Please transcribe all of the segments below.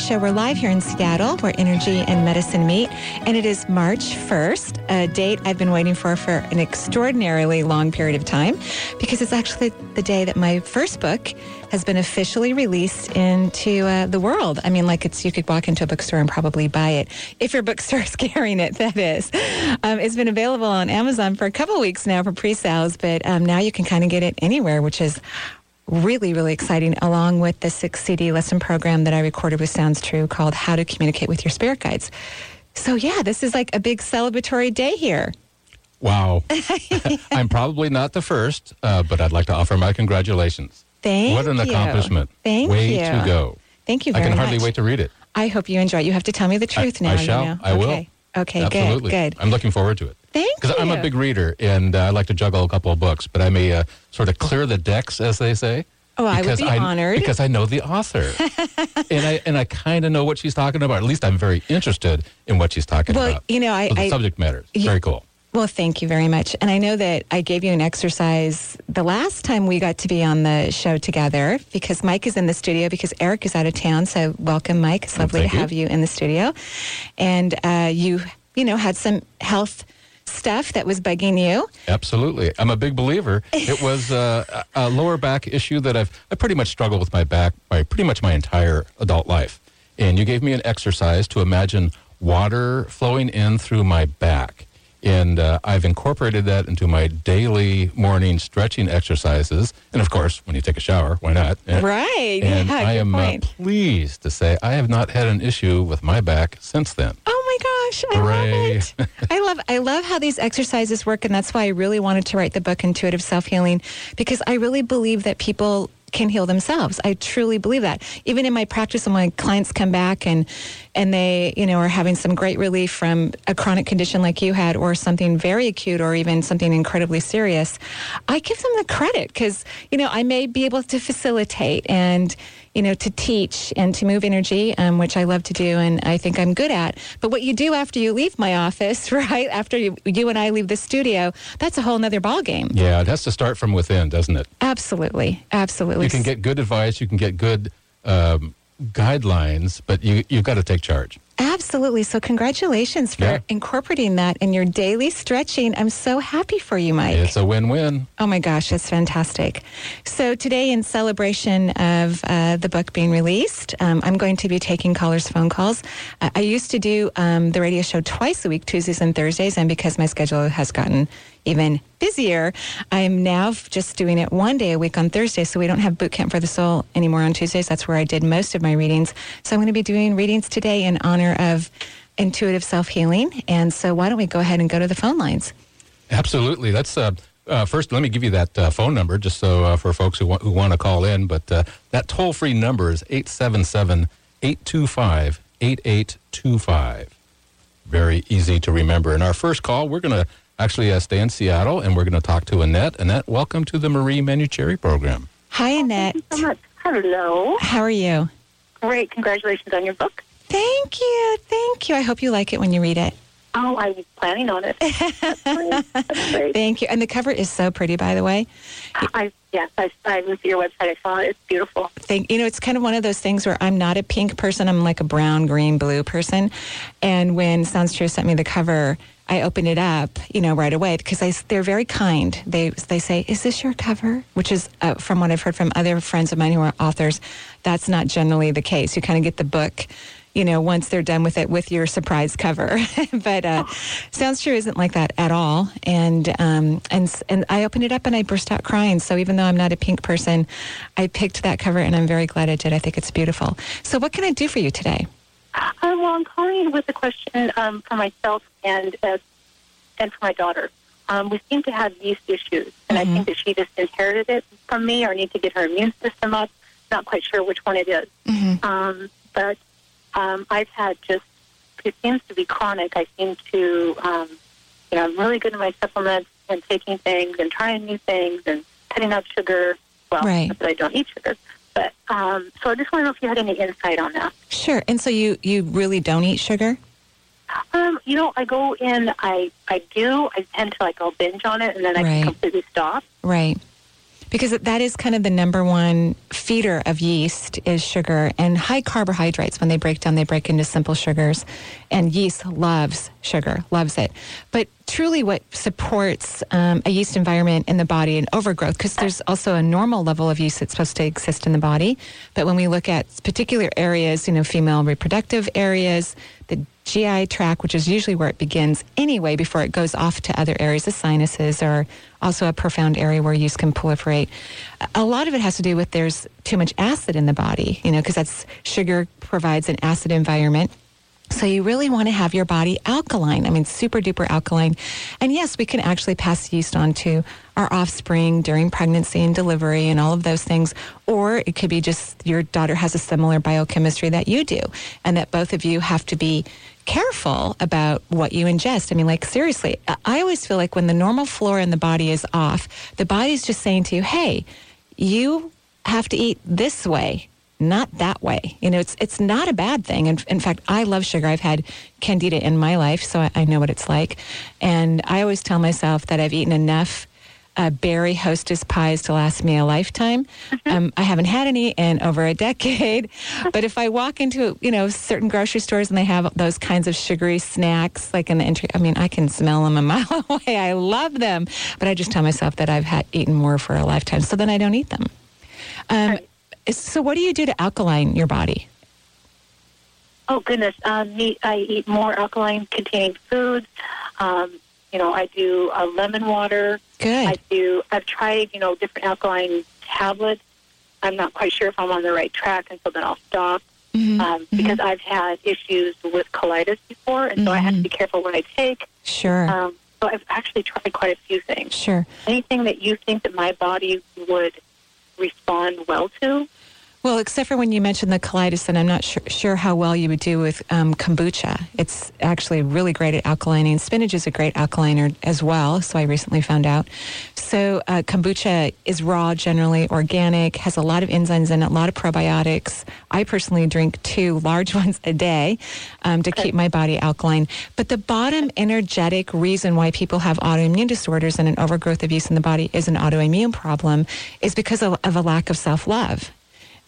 Show. We're live here in Seattle where energy and medicine meet. And it is March 1st, a date I've been waiting for for an extraordinarily long period of time because it's actually the day that my first book has been officially released into uh, the world. I mean, like it's you could walk into a bookstore and probably buy it if your bookstore is carrying it. That is, um, it's been available on Amazon for a couple weeks now for pre-sales, but um, now you can kind of get it anywhere, which is really, really exciting, along with the six CD lesson program that I recorded with Sounds True called How to Communicate with Your Spirit Guides. So, yeah, this is like a big celebratory day here. Wow. I'm probably not the first, uh, but I'd like to offer my congratulations. Thank What an you. accomplishment. Thank Way you. to go. Thank you I can hardly much. wait to read it. I hope you enjoy it. You have to tell me the truth I, now. I shall. You know? I will. Okay, okay Absolutely. good, good. I'm looking forward to it. Thank Because I'm a big reader and uh, I like to juggle a couple of books, but I may uh, sort of clear the decks, as they say. Oh, I would be honored. because I know the author, and I and I kind of know what she's talking about. At least I'm very interested in what she's talking Well, about. you know, I- So the I- subject matters. Very cool. Well, thank you very much. And I know that I gave you an exercise the last time we got to be on the show together because Mike is in the studio because Eric is out of town. So welcome, Mike. It's Well, lovely to you. have you in the studio. And uh, you, you know, had some health stuff that was bugging you. Absolutely. I'm a big believer. It was uh, a a lower back issue that I've I pretty much struggled with my back my pretty much my entire adult life. And you gave me an exercise to imagine water flowing in through my back. And uh, I've incorporated that into my daily morning stretching exercises. And of course, when you take a shower, why not? Right. And yeah, I am uh, pleased to say I have not had an issue with my back since then. Oh my gosh, I Hooray. love it. I love I love how these exercises work and that's why I really wanted to write the book Intuitive Self-Healing because I really believe that people can heal themselves. I truly believe that. Even in my practice when my clients come back and and they, you know, are having some great relief from a chronic condition like you had or something very acute or even something incredibly serious, I give them the credit cuz you know, I may be able to facilitate and you know, to teach and to move energy, um, which I love to do and I think I'm good at. But what you do after you leave my office, right? After you, you and I leave the studio, that's a whole nother ballgame. Yeah, it has to start from within, doesn't it? Absolutely. Absolutely. You can get good advice, you can get good um, guidelines, but you, you've got to take charge. Absolutely. So, congratulations for Yeah. incorporating that in your daily stretching. I'm so happy for you, Mike. It's a win win. Oh my gosh, that's fantastic. So, today, in celebration of uh, the book being released, um, I'm going to be taking callers' phone calls. Uh, I used to do um, the radio show twice a week, Tuesdays and Thursdays, and because my schedule has gotten even busier, I am now just doing it one day a week on Thursday. So, we don't have Boot Camp for the Soul anymore on Tuesdays. That's where I did most of my readings. So, I'm going to be doing readings today in honor of intuitive self healing. And so, why don't we go ahead and go to the phone lines? Absolutely. That's uh, uh, first. Let me give you that uh, phone number, just so uh, for folks who want who want to call in. But uh, that toll free number is 877-825-8825. Very easy to remember. In our first call, we're going to actually uh, stay in Seattle, and we're going to talk to Annette. Annette, welcome to the Marie Manuchehri program. Hi, Annette. so much. Hello. How are you? Great. Congratulations on your book. Thank you. Thank you. I hope you like it when you read it. Oh, I was planning on it. That's great. That's great. Thank you. And the cover is so pretty, by the way. I, yes, I, I went to your website. I saw it. It's beautiful. Thank, you know, it's kind of one of those things where I'm not a pink person. I'm like a brown, green, blue person. And when Sounds True sent me the cover, I open it up, you know, right away because I, they're very kind. They they say, "Is this your cover?" Which is, uh, from what I've heard from other friends of mine who are authors, that's not generally the case. You kind of get the book, you know, once they're done with it with your surprise cover. but uh, Sounds True isn't like that at all. And um, and and I opened it up and I burst out crying. So even though I'm not a pink person, I picked that cover and I'm very glad I did. I think it's beautiful. So what can I do for you today? Uh, well, I'm calling with a question um, for myself and uh, and for my daughter. Um, we seem to have yeast issues, and I think that she just inherited it from me, or need to get her immune system up. Not quite sure which one it is. Um, but um, I've had just it seems to be chronic. I seem to, um, you know, I'm really good at my supplements and taking things and trying new things and cutting out sugar. Well, Right. not that I don't eat sugar, but um, so I just want to know if you had any insight on that. Sure. And so you you really don't eat sugar? Um, you know, I go in, I I do, I tend to like I'll binge on it, and then I Right. completely stop. Right. Because that is kind of the number one feeder of yeast is sugar and high carbohydrates. When they break down, they break into simple sugars. And yeast loves sugar, loves it. But truly, what supports um, a yeast environment in the body and overgrowth, because there's also a normal level of yeast that's supposed to exist in the body. But when we look at particular areas, you know, female reproductive areas, the GI tract, which is usually where it begins anyway before it goes off to other areas, the sinuses are also a profound area where yeast can proliferate. A lot of it has to do with there's too much acid in the body, you know, because that's sugar provides an acid environment. So you really want to have your body alkaline. I mean, super duper alkaline. And yes, we can actually pass yeast on to our offspring during pregnancy and delivery and all of those things. Or it could be just your daughter has a similar biochemistry that you do and that both of you have to be careful about what you ingest. I mean, like seriously, I- always feel like when the normal flora in the body is off, the body's just saying to you, hey, you have to eat this way not that way. You know it's it's not a bad thing. And in fact i love sugar. I've had candida in my life so i, I know what it's like. And i always tell myself that i've eaten enough uh, berry hostess pies to last me a lifetime. Um, I haven't had any in over a decade, but if I walk into you know certain grocery stores and they have those kinds of sugary snacks, like in the entry, I mean I can smell them a mile away. I love them, but I just tell myself that I've had eaten more for a lifetime, so then I don't eat them. Um, so what do you do to alkaline your body? Oh goodness, um, me, I eat more alkaline-containing foods. Um, you know, I do uh, lemon water. Good. I do. I've tried, you know, different alkaline tablets. I'm not quite sure if I'm on the right track, and so then I'll stop Mm-hmm. um, because I've had issues with colitis before, and so I have to be careful what I take. Sure. Um, so I've actually tried quite a few things. sure. Anything that you think that my body would respond well to? Well, except for when you mentioned the colitis, and I'm not sure, sure how well you would do with um, kombucha. It's actually really great at alkalining. Spinach is a great alkaliner as well, so I recently found out. So uh, kombucha is raw, generally organic, has a lot of enzymes in it, a lot of probiotics. I personally drink two large ones a day um, to keep my body alkaline. But the bottom energetic reason why people have autoimmune disorders and an overgrowth of yeast in the body is an autoimmune problem is because of, of a lack of self-love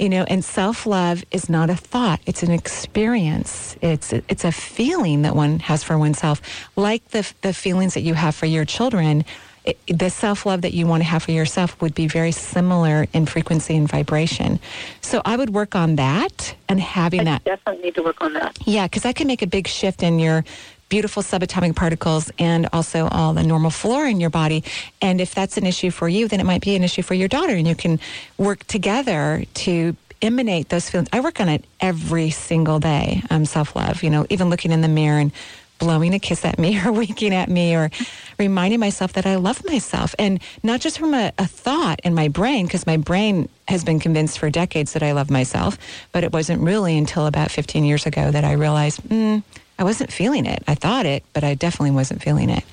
you know and self-love is not a thought. It's an experience. It's it's a feeling that one has for oneself. Like the the feelings that you have for your children it, the self-love that you want to have for yourself would be very similar in frequency and vibration. So i would work on that and having I that definitely need to work on that. yeah, because that can make a big shift in your beautiful subatomic particles and also all the normal flora in your body. And if that's an issue for you, then it might be an issue for your daughter, and you can work together to emanate those feelings. I work on it every single day. Um, self love, you know, even looking in the mirror and blowing a kiss at me or winking at me or reminding myself that I love myself. And not just from a, a thought in my brain, because my brain has been convinced for decades that I love myself, but it wasn't really until about 15 years ago that I realized mm, I wasn't feeling it. I thought it, but I definitely wasn't feeling it.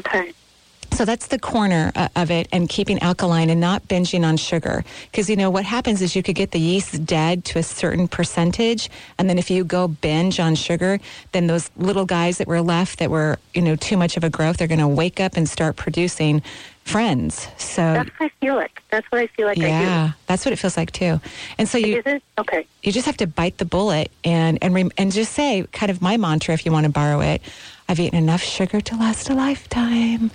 Okay. So that's the corner uh, of it and keeping alkaline and not binging on sugar. Because, you know, what happens is you could get the yeast dead to a certain percentage. And then if you go binge on sugar, then those little guys that were left that were, you know, too much of a growth, they're going to wake up and start producing friends. So, That's what I feel like. That's what I feel like yeah, that's what it feels like too. And so you, Okay. you just have to bite the bullet and and rem- and just say kind of my mantra if you want to borrow it i've eaten enough sugar to last a lifetime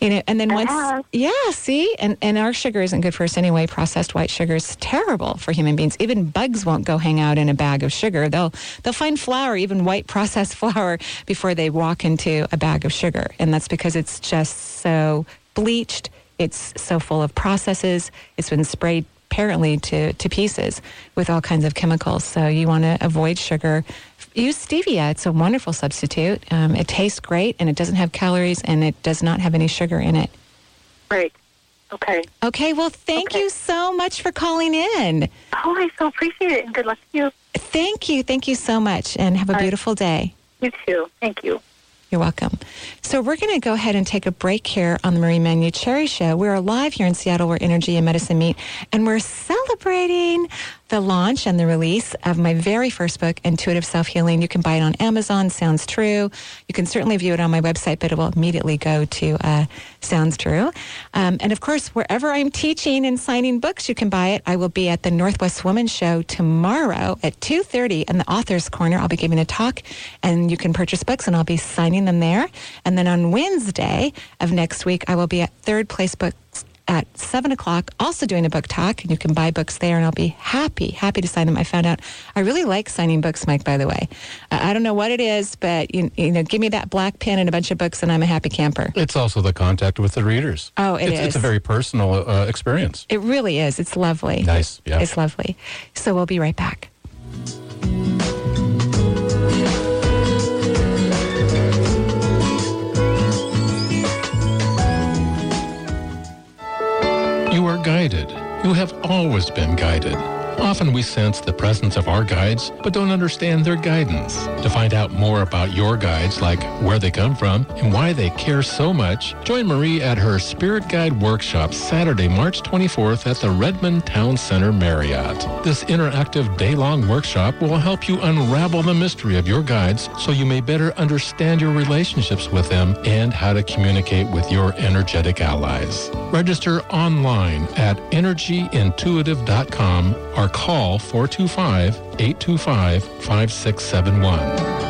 You know, and then once, yeah, see, and and our sugar isn't good for us anyway. Processed white sugar is terrible for human beings. Even bugs won't go hang out in a bag of sugar. They'll they'll find flour, even white processed flour, before they walk into a bag of sugar, and that's because it's just so bleached. It's so full of processes. It's been sprayed apparently to, to pieces with all kinds of chemicals. So you want to avoid sugar. Use stevia. It's a wonderful substitute. Um, it tastes great and it doesn't have calories and it does not have any sugar in it. Great. Okay. Okay, well, thank Okay. you so much for calling in. Oh, I so appreciate it, and good luck to you. Thank you. Thank you so much and have a All right. beautiful day. You too. Thank you. You're welcome. So we're going to go ahead and take a break here on the Marie Manuchehri Show. We're live here in Seattle where energy and medicine meet, and we're celebrating the launch and the release of my very first book, Intuitive Self Healing. You can buy it on Amazon, Sounds True. You can certainly view it on my website, but it will immediately go to uh, Sounds True. Um, and of course, wherever I'm teaching and signing books, you can buy it. I will be at the Northwest Woman Show tomorrow at 2.30 in the Author's Corner. I'll be giving a talk, and you can purchase books, and I'll be signing them there. And then on Wednesday of next week, I will be at Third Place Books at 7 o'clock, also doing a book talk, and you can buy books there, and I'll be happy, happy to sign them. I found out I really like signing books, Mike, by the way. I I don't know what it is, but, you, you know, give me that black pen and a bunch of books, and I'm a happy camper. It's also the contact with the readers. Oh, it it's, It's a very personal uh, experience. It really is. It's lovely. Nice. Yeah. It's lovely. So we'll be right back. You are guided. You have always been guided. Often we sense the presence of our guides, but don't understand their guidance. To find out more about your guides, like where they come from and why they care so much, join Marie at her Spirit Guide Workshop Saturday, March 24th at the Redmond Town Center Marriott. This interactive day-long workshop will help you unravel the mystery of your guides so you may better understand your relationships with them and how to communicate with your energetic allies. Register online at energyintuitive.com or call 425-825-5671.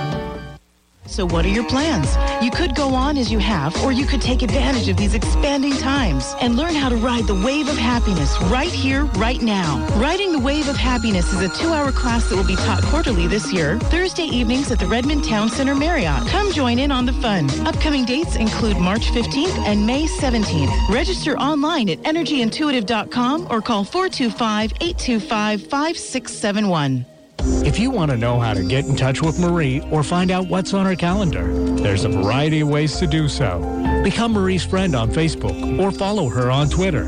So what are your plans? You could go on as you have, or you could take advantage of these expanding times and learn how to ride the wave of happiness right here, right now. Riding the Wave of Happiness is a two-hour class that will be taught quarterly this year, Thursday evenings at the Redmond Town Center Marriott. Come join in on the fun. Upcoming dates include March 15th and May 17th. Register online at energyintuitive.com or call 425-825-5671. If you want to know how to get in touch with Marie or find out what's on her calendar, there's a variety of ways to do so. Become Marie's friend on Facebook or follow her on Twitter.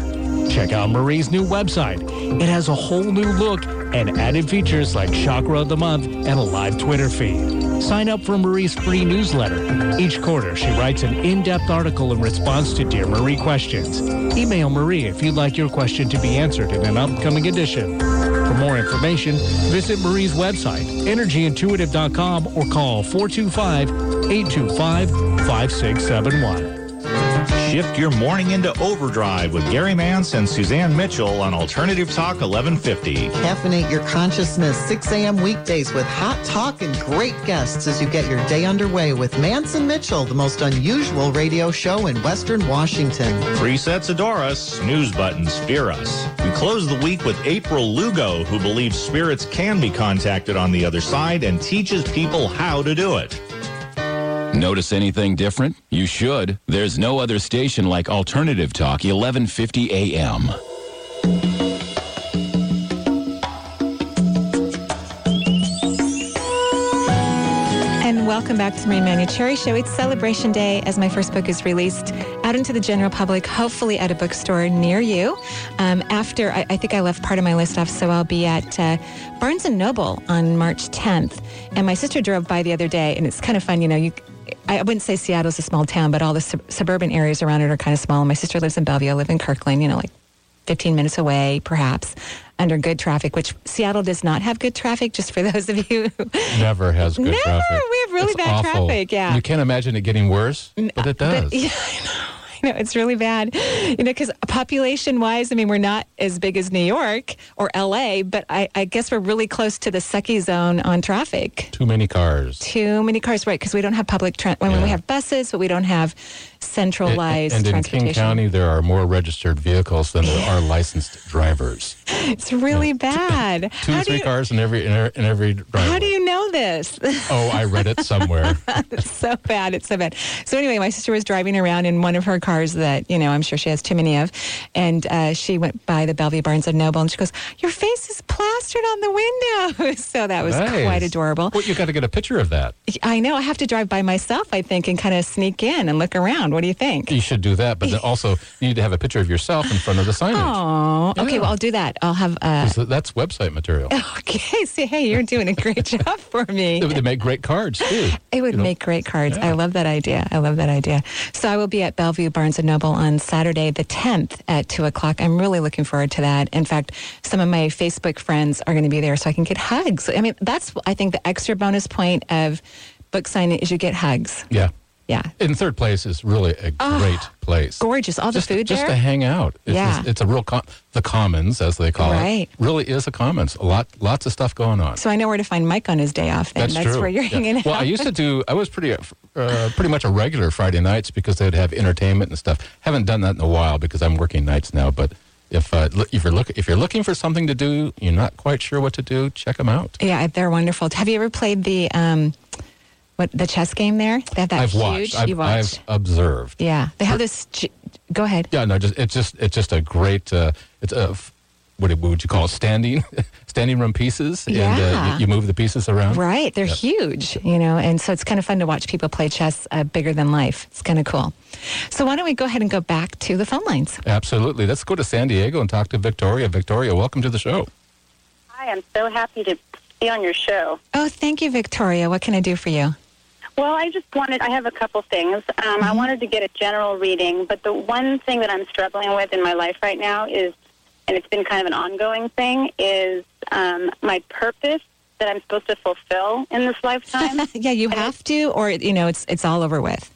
Check out Marie's new website. It has a whole new look and added features like Chakra of the Month and a live Twitter feed. Sign up for Marie's free newsletter. Each quarter, she writes an in-depth article in response to Dear Marie questions. Email Marie if you'd like your question to be answered in an upcoming edition. For more information, visit Marie's website, energyintuitive.com, or call 425 825 5671. Shift your morning into overdrive with Gary Mance and Suzanne Mitchell on Alternative Talk 1150. Caffeinate your consciousness 6 a.m. weekdays with hot talk and great guests as you get your day underway with Mance and Mitchell, the most unusual radio show in Western Washington. Presets adore us, snooze buttons fear us. We close the week with April Lugo, who believes spirits can be contacted on the other side and teaches people how to do it. Notice anything different? You should. There's no other station like Alternative Talk 1150 AM. And welcome back to Marie Manuchehri Show. It's Celebration Day as my first book is released out into the general public, hopefully at a bookstore near you. Um, after, I, I think I left part of my list off, so I'll be at uh, Barnes & Noble on March 10th. And my sister drove by the other day, and it's kind of fun, you know, you I wouldn't say Seattle's a small town, but all the sub- suburban areas around it are kind of small. My sister lives in Bellevue. I live in Kirkland, you know, like 15 minutes away, perhaps, under good traffic, which Seattle does not have good traffic, just for those of you who Never has good Never. traffic. We have really It's bad awful. traffic, yeah. You can't imagine it getting worse, but it uh, does. But, yeah, I know, I you know, it's really bad. You know, because population wise, I mean, we're not as big as New York or LA, but I, I guess we're really close to the sucky zone on traffic. Too many cars. Too many cars, right? Because we don't have public, tra- I mean, we have buses, but we don't have centralized and in transportation. King County, there are more registered vehicles than there are licensed drivers. It's really bad. Two how three you, cars in every in, every- in every driveway. How do you know this? Oh, I read it somewhere. it's so bad. It's so bad. So anyway, my sister was driving around in one of her cars that you know I'm sure she has too many of, and uh, she went by the Bellevue Barnes and Noble, and she goes, "Your face is plastered on the window." so that was Nice. quite adorable. Well, you got to get a picture of that. I know. I have to drive by myself, I think, and kind of sneak in and look around. What do you think? You should do that, but then also you need to have a picture of yourself in front of the signage. Oh, okay. Well, I'll do that. I'll have. Uh, That's website material. okay. See, hey, you're doing a great job for me. They make great cards too. It would You know? make great cards. Yeah. I love that idea. I love that idea. So I will be at Bellevue Barnes and Noble on Saturday, the 10th at 2 o'clock. I'm really looking forward to that. In fact, some of my Facebook friends are going to be there so I can get hugs. I mean, that's, I think, the extra bonus point of book signing is you get hugs. Yeah. Yeah. In third place is really a great place. Gorgeous. All the just, food just there. to hang out. It's, Yeah. it's, it's a real com- the commons as they call Right. it. Really is a commons. A lot, lots of stuff going on. so I know where to find Mike on his day off. Then. That's, true. where you're Yeah. hanging out. Well, I used to do. I was pretty, uh, pretty much a regular Friday nights because they'd have entertainment and stuff. Haven't done that in a while because I'm working nights now. But if uh, if you're look if you're looking for something to do, you're not quite sure what to do, check them out. Yeah, they're wonderful. Have you ever played the um, what the chess game there? They have that I've huge. watched. I've, you watched. I've observed. yeah, they have this. Go ahead. Yeah, no, just it's just it's just a great. Uh, it's a what, what would you call it? Standing, standing room pieces, and uh, you, you move the pieces around. Right, they're Yep. huge, you know, and so it's kind of fun to watch people play chess uh, bigger than life. It's kind of cool. So why don't we go ahead and go back to the phone lines? Absolutely. Let's go to San Diego and talk to Victoria. Victoria, welcome to the show. Hi, I'm so happy to be on your show. Oh, thank you, Victoria. What can I do for you? Well, I just wanted, I have a couple things. Um, I wanted to get a general reading, but the one thing that I'm struggling with in my life right now is, and it's been kind of an ongoing thing, is um, my purpose that I'm supposed to fulfill in this lifetime. yeah, you have to, or you know, it's it's all over with.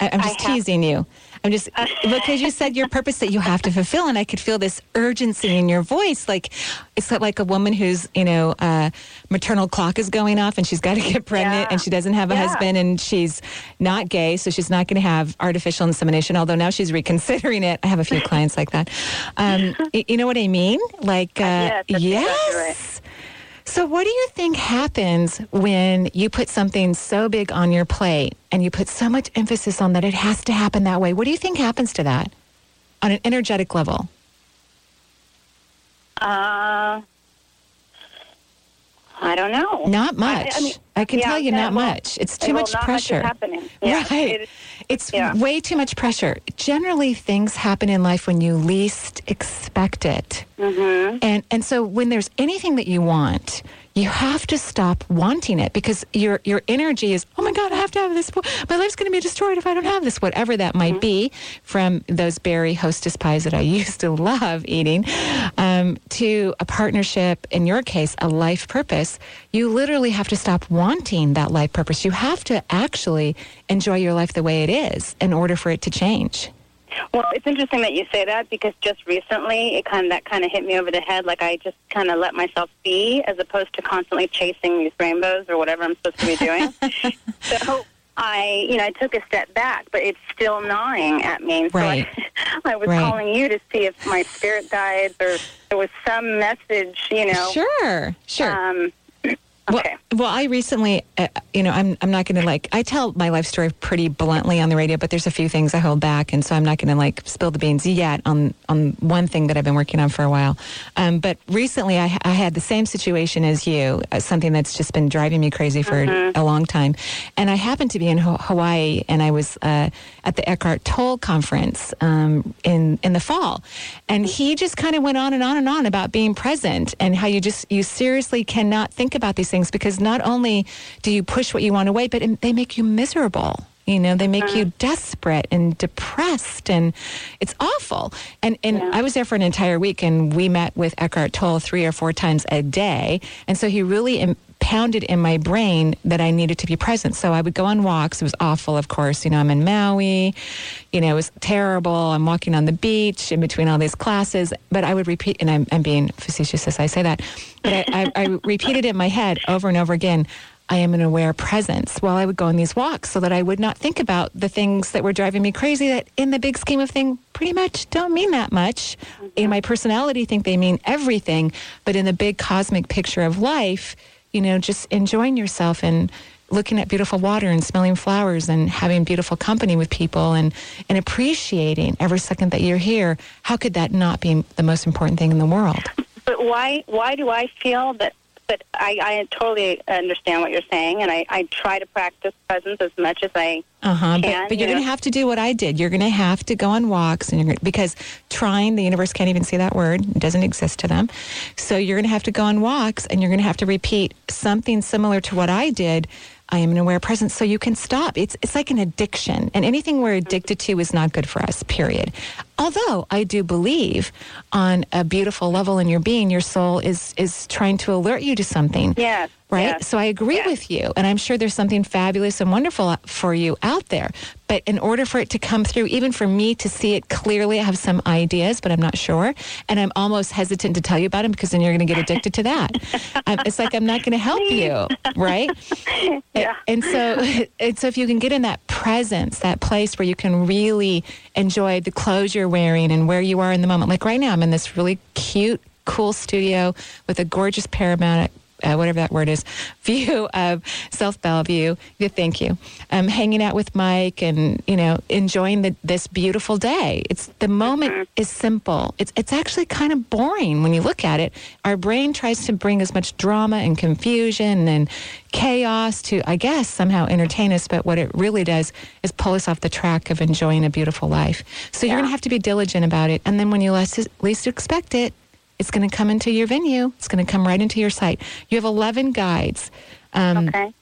I, I'm I just have- teasing you. I'm just because you said your purpose that you have to fulfill, and I could feel this urgency in your voice. Like it's like a woman whose you know uh, maternal clock is going off, and she's got to get pregnant, Yeah. and she doesn't have a Yeah. husband, and she's not gay, so she's not going to have artificial insemination. Although now she's reconsidering it. I have a few clients like that. Um, you know what I mean? Like uh, yes, that's exactly right. So, what do you think happens when you put something so big on your plate and you put so much emphasis on that it has to happen that way? What do you think happens to that on an energetic level? uh, I don't know. Not much. I, mean, can yeah, tell you not much. It's too much pressure. Much happening. Yeah, right. it- it's yeah. way too much pressure. Generally, things happen in life when you least expect it. Mm-hmm. And and so when there's anything that you want, you have to stop wanting it because your your energy is, oh my God, I have to have this. My life's going to be destroyed if I don't have this. Whatever that might Mm-hmm. be, from those berry hostess pies that I used to love eating, um, to a partnership. In your case, a life purpose. You literally have to stop wanting that life purpose. You have to actually enjoy your life the way it is in order for it to change. Well, it's interesting that you say that because just recently it kind of that kind of hit me over the head. Like I just kind of let myself be, as opposed to constantly chasing these rainbows or whatever I'm supposed to be doing. so I, you know, I took a step back, but it's still gnawing at me. And so Right. I, I was Right. calling you to see if my spirit guides or there was some message, you know. Sure, sure. Um, okay. well, I recently, uh, you know, I'm I'm not going to like I tell my life story pretty bluntly on the radio, but there's a few things I hold back, and so I'm not going to like spill the beans yet on on one thing that I've been working on for a while. Um, but recently, I, I had the same situation as you, uh, something that's just been driving me crazy for a long time, and I happened to be in Ho- Hawaii, and I was uh, at the Eckhart Tolle conference um, in in the fall, and he just kind of went on and on and on about being present and how you just you seriously cannot think about these things because not only do you push what you want away, but they make you miserable. You know, they make you mm-hmm. desperate and depressed, and it's awful. And and I was there for an entire week, and we met with Eckhart Tolle three or four times a day, and so he really pounded in my brain that I needed to be present. So I would go on walks. It was awful, of course. You know, I'm in Maui. You know, it was terrible. I'm walking on the beach in between all these classes. But I would repeat, and I'm, I'm being facetious as I say that, but I, I, I repeated it in my head over and over again. I am an aware presence while I would go on these walks so that I would not think about the things that were driving me crazy that in the big scheme of things pretty much don't mean that much. Mm-hmm. In my personality think they mean everything, but in the big cosmic picture of life, you know, just enjoying yourself and looking at beautiful water and smelling flowers and having beautiful company with people and, and appreciating every second that you're here. How could that not be the most important thing in the world? But why why do I feel that? But I, I totally understand what you're saying, and I, I try to practice presence as much as I Uh-huh. can. But, but you're you going to have to do what I did. You're going to have to go on walks, and you're gonna, because trying, the universe can't even see that word. It doesn't exist to them. So you're going to have to go on walks, and you're going to have to repeat something similar to what I did. I am an aware presence, so you can stop. It's it's like an addiction, and anything we're addicted to is not good for us. Period. Although I do believe, on a beautiful level in your being, your soul is is trying to alert you to something Yes. right? yes. So I agree yes. with you, and I'm sure there's something fabulous and wonderful for you out there. But in order for it to come through, even for me to see it clearly, I have some ideas, but I'm not sure, and I'm almost hesitant to tell you about them because then you're going to get addicted to that. It's like I'm not going to help you, right? Yeah. And so, and so if you can get in that presence, that place where you can really enjoy the clothes you're wearing and where you are in the moment. Like right now, I'm in this really cute, cool studio with a gorgeous paramount. Uh, whatever that word is, view of South Bellevue. Yeah, thank you. Um, hanging out with Mike and you know enjoying the, this beautiful day. It's the moment is simple. It's it's actually kind of boring when you look at it. Our brain tries to bring as much drama and confusion and chaos to, I guess, somehow entertain us. But what it really does is pull us off the track of enjoying a beautiful life. So you're going to have to be diligent about it. And then when you least, least expect it, it's going to come into your venue. It's going to come right into your sight. You have 11 guides. Um, Okay.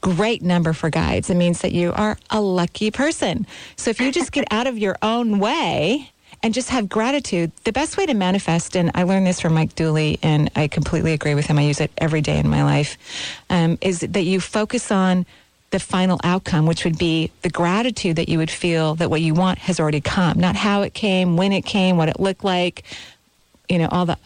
Great number for guides. It means that you are a lucky person. So if you just get out of your own way and just have gratitude, the best way to manifest, and I learned this from Mike Dooley, and I completely agree with him. I use it every day in my life, um, is that you focus on the final outcome, which would be the gratitude that you would feel that what you want has already come, not how it came, when it came, what it looked like, you know, all the,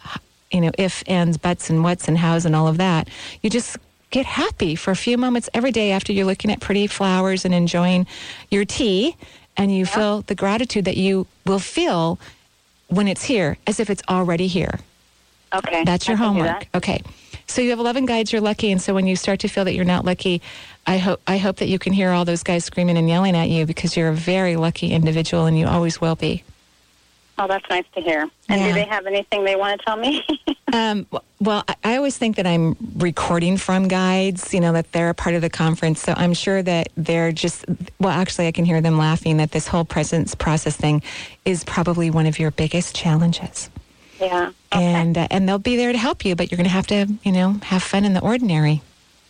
you know, if, ands, buts, and whats, and hows, and all of that. You just get happy for a few moments every day after you're looking at pretty flowers and enjoying your tea, and you feel the gratitude that you will feel when it's here, as if it's already here. Okay. That's your homework. that. Okay. So you have 11 guides, you're lucky. And so when you start to feel that you're not lucky, I hope, I hope that you can hear all those guys screaming and yelling at you because you're a very lucky individual and you always will be. Oh, that's nice to hear. And Yeah. do they have anything they want to tell me? Um, well, I, always think that I'm recording from guides, you know, that they're a part of the conference. So I'm sure that they're just, well, actually, I can hear them laughing that this whole presence process thing is probably one of your biggest challenges. yeah. Okay. And, uh, and they'll be there to help you, but you're going to have to, you know, have fun in the ordinary.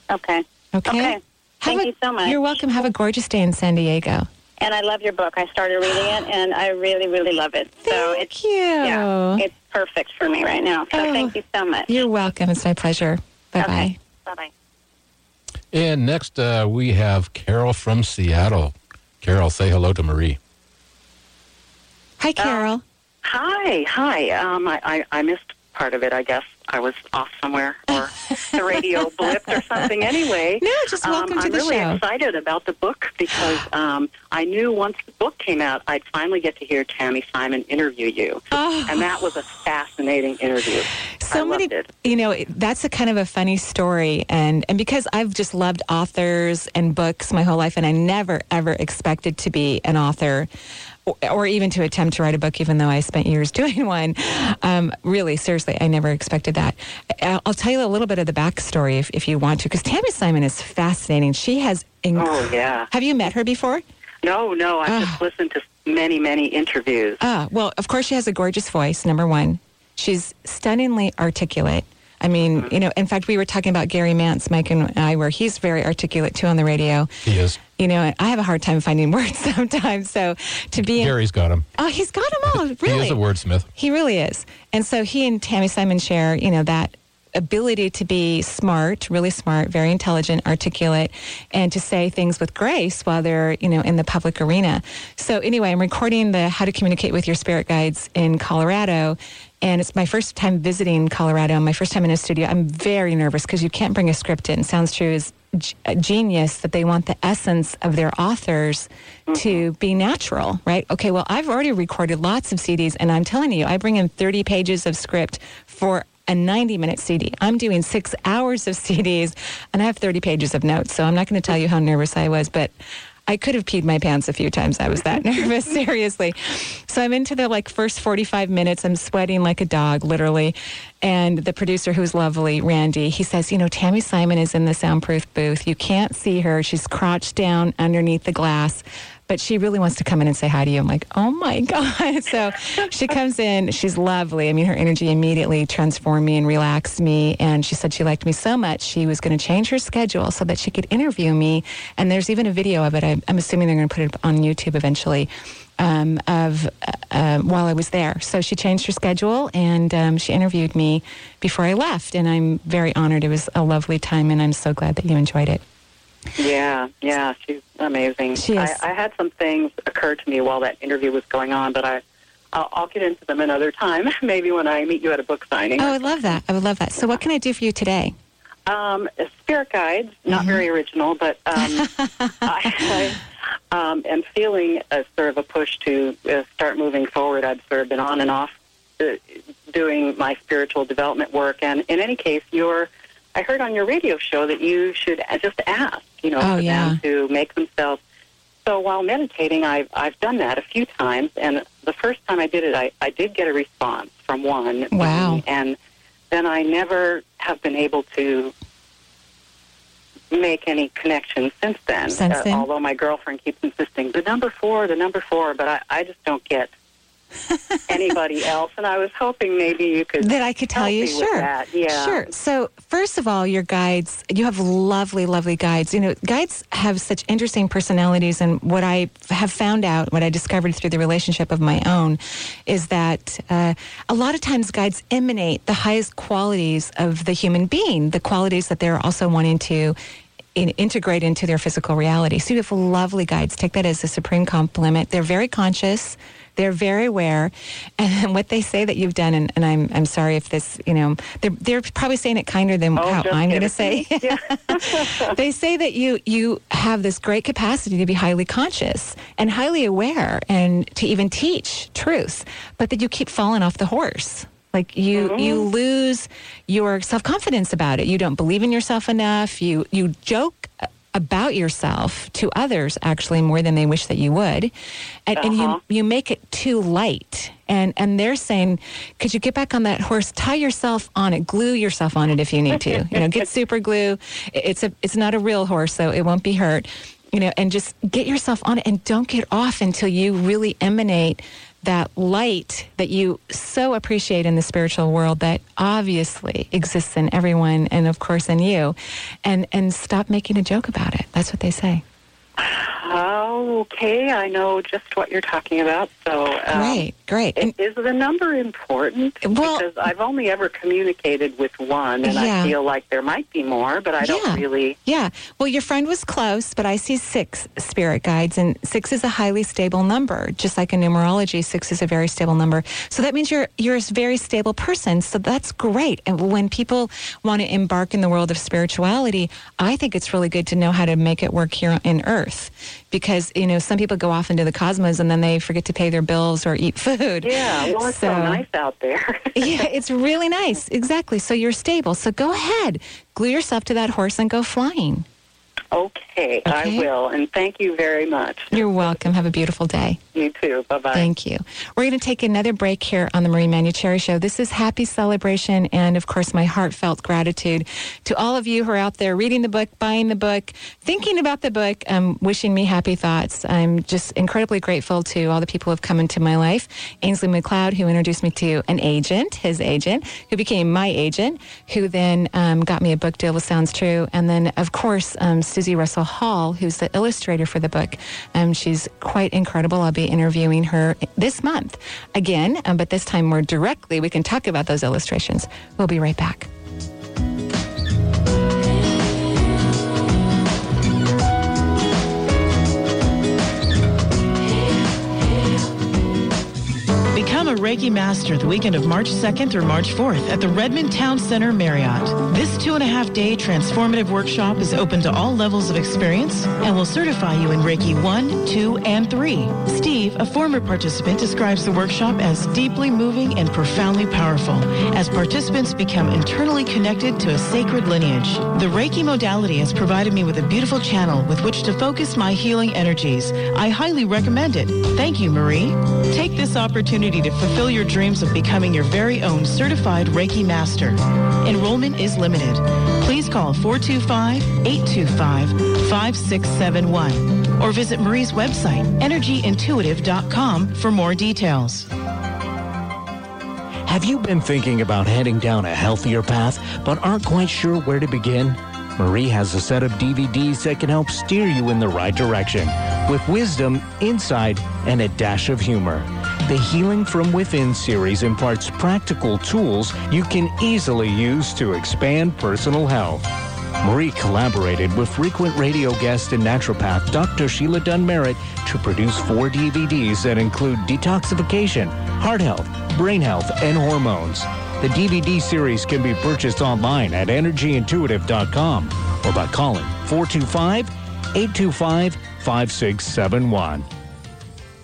okay. Okay. Okay. Thank a- you so much. You're welcome. Have a gorgeous day in San Diego. And I love your book. I started reading it, and I really, really love it. so Thank it's you. yeah, it's perfect for me right now. So Oh. thank you so much. You're welcome. It's my pleasure. Bye bye. Okay. Bye bye. And next, uh, we have Carol from Seattle. Carol, say hello to Marie. Hi, Carol. Hi, hi. Um, I, I, I missed part of it, I guess. I was off somewhere, or the radio blipped or something. Anyway, No, just welcome um, to I'm the really show. excited about the book because um, I knew once the book came out, I'd finally get to hear Tami Simon interview you, Oh. and that was a fascinating interview. so I many you know that's a kind of a funny story and and because i've just loved authors and books my whole life and i never ever expected to be an author or, even to attempt to write a book even though i spent years doing one um, really seriously i never expected that i'll, I'll tell you a little bit of the backstory if, if you want to because tami simon is fascinating she has inc- Oh yeah. have you met her before No, no. I've Ah. just listened to many, many interviews. Ah, well, of course, she has a gorgeous voice, number one. She's stunningly articulate. I mean, you know, in fact, we were talking about Gary Mance, Mike and I, where he's very articulate too on the radio. He is. You know, I have a hard time finding words sometimes. So to be in, Gary's got him. oh, he's got them all. Really, He is a wordsmith. he really is. And so he and Tami Simon share, you know, that ability to be smart, really smart, very intelligent, articulate, and to say things with grace while they're, you know, in the public arena. So anyway, I'm recording the How to Communicate with Your Spirit Guides in Colorado. And it's my first time visiting Colorado, and my first time in a studio. I'm very nervous because you can't bring a script in. Sounds True is g- a genius that they want the essence of their authors to mm-hmm. be natural, right? Okay, well, I've already recorded lots of CDs, and I'm telling you, I bring in 30 pages of script for a 90 minute CD. I'm doing six hours of CDs, and I have 30 pages of notes. So I'm not going to tell you how nervous I was, but I could have peed my pants a few times. I was that nervous, seriously. So I'm into the like first 45 minutes. I'm sweating like a dog, literally. And the producer, who's lovely, Randy, he says, You know, Tami Simon is in the soundproof booth. You can't see her. She's crouched down underneath the glass but she really wants to come in and say hi to you. I'm like, oh my God. So she comes in. She's lovely. I mean, her energy immediately transformed me and relaxed me. And she said she liked me so much, she was going to change her schedule so that she could interview me. And there's even a video of it. I, I'm assuming they're going to put it on YouTube eventually. Um, of uh, uh, while I was there, so she changed her schedule and um, she interviewed me before I left, and I'm very honored. It was a lovely time, and I'm so glad that you enjoyed it. Yeah, yeah, she's amazing. She. I, I had some things occur to me while that interview was going on, but I, I'll, I'll get into them another time. Maybe when I meet you at a book signing. Oh, I would love that. I would love that. So, what can I do for you today? Um, spirit guides, not Mm-hmm. very original, but um, I, I um, am feeling a sort of a push to uh, start moving forward. I've sort of been on and off uh, doing my spiritual development work, and in any case, you're. I heard on your radio show that you should just ask, you know, Oh, for yeah. them to make themselves. So while meditating, I've I've done that a few times, and the first time I did it, I, I did get a response from one. Wow. And then I never have been able to make any connection since then. Since Uh, then? although my girlfriend keeps insisting the number four, the number four, but I, I just don't get anybody else. And I was hoping maybe you could that I could tell you. Sure. Yeah. Sure. So, first of all, your guides, you have lovely, lovely guides. You know, guides have such interesting personalities. And what I have found out, what I discovered through the relationship of my own, is that uh, a lot of times guides emanate the highest qualities of the human being, the qualities that they're also wanting to in, integrate into their physical reality. So you have lovely guides. Take that as a supreme compliment. They're very conscious. They're very aware, and what they say that you've done, and, and I'm I'm sorry if this, you know, they're they're probably saying it kinder than Oh, how I'm going to say. they say that you you have this great capacity to be highly conscious and highly aware, and to even teach truth, but that you keep falling off the horse. Like you, mm-hmm. you lose your self confidence about it. You don't believe in yourself enough. You you joke about yourself to others actually more than they wish that you would, and, and Uh-huh. you you make it too light. And and they're saying, could you get back on that horse? Tie yourself on it. Glue yourself on it if you need to. You know, get super glue. It's a it's not a real horse, so it won't be hurt. You know, and just get yourself on it and don't get off until you really emanate that light that you so appreciate in the spiritual world that obviously exists in everyone and of course in you. And and stop making a joke about it. That's what they say Oh, okay. I know just what you're talking about. So, um, great great and Is the number important? Well- because I've only ever communicated with one, and Yeah. I feel like there might be more, but I Yeah. don't really. Yeah. Well, your friend was close, but I see six spirit guides, and six is a highly stable number. Just like in numerology, six is a very stable number. So that means you're you're a very stable person. So that's great. And when people want to embark in the world of spirituality, I think it's really good to know how to make it work here in Earth, because you know some people go off into the cosmos and then they forget to pay their bills or eat food. Yeah, well, it's so, nice out there. yeah, it's really nice. Exactly. So you're stable. So go ahead, glue yourself to that horse and go flying. okay, I will, and thank you very much. You're welcome. Have a beautiful day. You too. Bye bye. Thank you. We're going to take another break here on the Marie Manuchehri Show. This is Happy Celebration and, of course, my heartfelt gratitude to all of you who are out there reading the book, buying the book, thinking about the book, um, wishing me happy thoughts. I'm just incredibly grateful to all the people who have come into my life. Ainslie MacLeod, who introduced me to an agent, his agent, who became my agent, who then um, got me a book deal with Sounds True. And then, of course, um, Susie Russell Hall, who's the illustrator for the book. Um, she's quite incredible. I'll be interviewing her this month again, um, but this time more directly. We can talk about those illustrations. We'll be right back. Reiki Master the weekend of March 2nd through March 4th at the Redmond Town Center Marriott. This two and a half day transformative workshop is open to all levels of experience and will certify you in Reiki 1, 2, and 3. Steve, a former participant, describes the workshop as deeply moving and profoundly powerful as participants become internally connected to a sacred lineage. The Reiki modality has provided me with a beautiful channel with which to focus my healing energies. I highly recommend it. Thank you, Marie. Take this opportunity to fulfill your dreams of becoming your very own certified Reiki master. Enrollment is limited. Please call 425-825-5671 or visit Marie's website, energyintuitive.com for more details. Have you been thinking about heading down a healthier path but aren't quite sure where to begin? Marie has a set of DVDs that can help steer you in the right direction with wisdom, insight, and a dash of humor. The Healing from Within series imparts practical tools you can easily use to expand personal health. Marie collaborated with frequent radio guest and naturopath Dr. Sheila Dunmerritt to produce four DVDs that include detoxification, heart health, brain health, and hormones. The DVD series can be purchased online at energyintuitive.com or by calling 425 825 5671.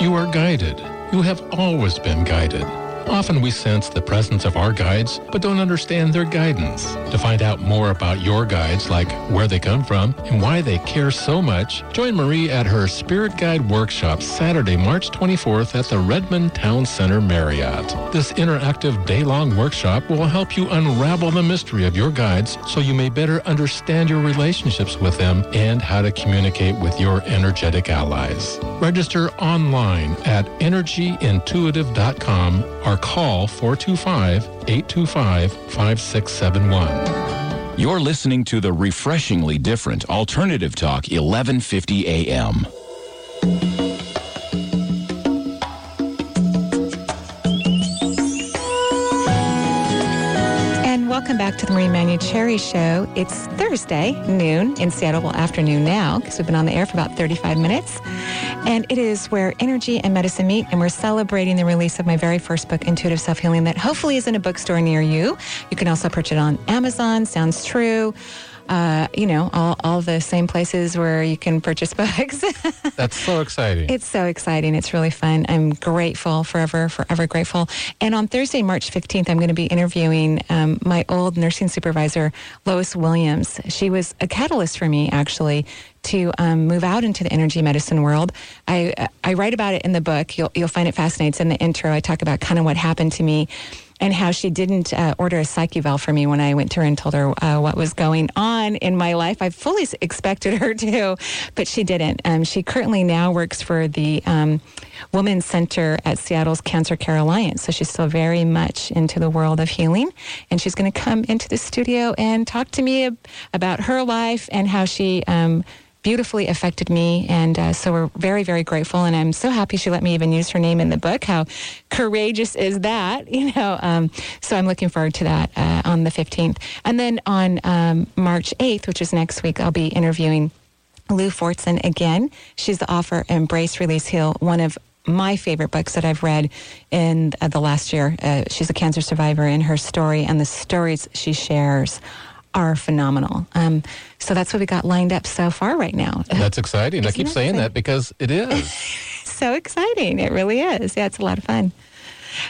You are guided. You have always been guided. Often we sense the presence of our guides, but don't understand their guidance. To find out more about your guides, like where they come from and why they care so much, join Marie at her Spirit Guide Workshop Saturday, March 24th at the Redmond Town Center Marriott. This interactive day-long workshop will help you unravel the mystery of your guides so you may better understand your relationships with them and how to communicate with your energetic allies. Register online at energyintuitive.com or call 425-825-5671. You're listening to the refreshingly different Alternative Talk 1150 AM. And welcome back to the Marie Manuchehri Show. It's Thursday, noon in Seattle. Well, afternoon now, because we've been on the air for about 35 minutes. And it is where energy and medicine meet. And we're celebrating the release of my very first book, Intuitive Self Healing, that hopefully is in a bookstore near you. You can also purchase it on Amazon, Sounds True. Uh, you know, all, all the same places where you can purchase books. That's so exciting. It's so exciting. It's really fun. I'm grateful, forever, forever grateful. And on Thursday, March 15th, I'm going to be interviewing um, my old nursing supervisor, Lois Williams. She was a catalyst for me, actually, to um, move out into the energy medicine world. I, I write about it in the book. You'll, you'll find it fascinating. It's in the intro. I talk about kind of what happened to me and how she didn't uh, order a psych eval for me when I went to her and told her uh, what was going on in my life. I fully expected her to, but she didn't. Um, she currently now works for the um, Women's Center at Seattle's Cancer Care Alliance. So she's still very much into the world of healing. And she's going to come into the studio and talk to me ab- about her life and how she. Um, beautifully affected me. And uh, so we're very, very grateful. And I'm so happy she let me even use her name in the book. How courageous is that? You know, um, so I'm looking forward to that uh, on the 15th. And then on um, March 8th, which is next week, I'll be interviewing Lou Fortson again. She's the author Embrace, Release, Heal, one of my favorite books that I've read in uh, the last year. Uh, she's a cancer survivor, and her story and the stories she shares are phenomenal. Um, so that's what we got lined up so far right now. That's exciting. I keep that saying exciting? that because it is. so exciting. It really is. Yeah, it's a lot of fun.